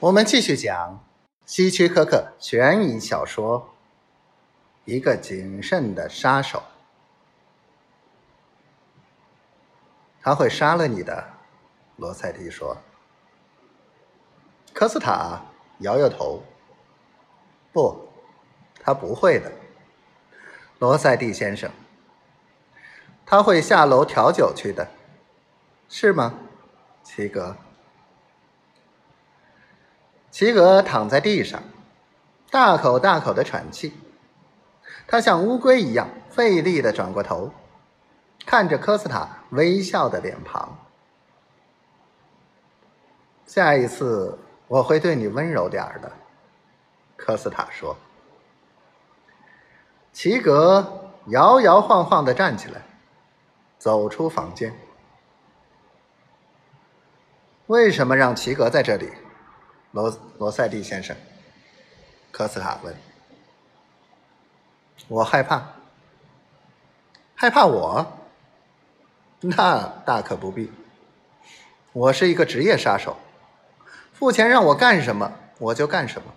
我们继续讲希区柯克悬疑小说《一个谨慎的杀手》。他会杀了你的，罗塞蒂说。科斯塔摇摇头：“不，他不会的，罗塞蒂先生。他会下楼调酒去的，是吗，齐格？”齐格躺在地上，大口大口的喘气。他像乌龟一样费力的转过头，看着科斯塔微笑的脸庞。下一次我会对你温柔点儿的，科斯塔说。齐格摇摇晃晃的站起来，走出房间。为什么让齐格在这里？罗罗塞蒂先生，科斯塔问：“我害怕，害怕我？那大可不必。我是一个职业杀手，付钱让我干什么我就干什么，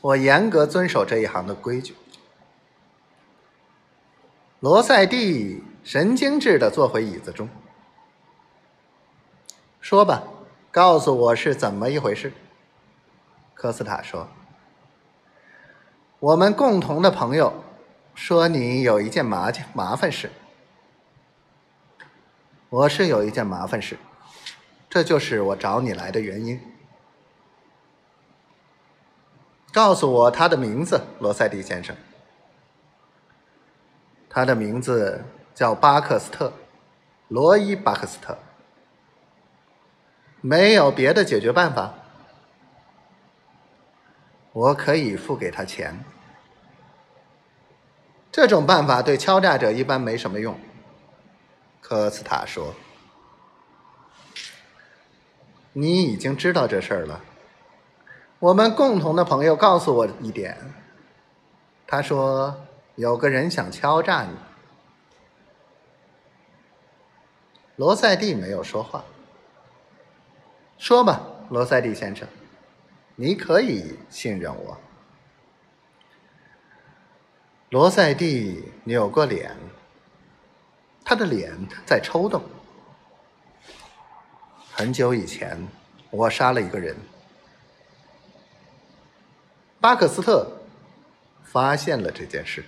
我严格遵守这一行的规矩。”罗塞蒂神经质的坐回椅子中，说吧。告诉我是怎么一回事，科斯塔说：“我们共同的朋友说你有一件麻麻烦事。我是有一件麻烦事，这就是我找你来的原因。告诉我他的名字，罗塞蒂先生。他的名字叫巴克斯特，罗伊·巴克斯特。”没有别的解决办法，我可以付给他钱。这种办法对敲诈者一般没什么用，科斯塔说。你已经知道这事儿了。我们共同的朋友告诉我一点，他说有个人想敲诈你。罗塞蒂没有说话。说吧，罗塞蒂先生，你可以信任我。罗塞蒂扭过脸，他的脸在抽动。很久以前，我杀了一个人。巴克斯特发现了这件事，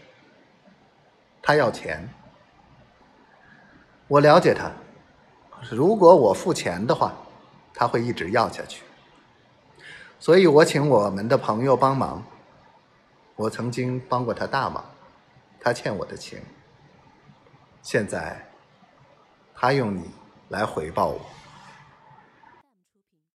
他要钱。我了解他，如果我付钱的话。他会一直要下去，所以我请我们的朋友帮忙。我曾经帮过他大忙，他欠我的情。现在，他用你来回报我。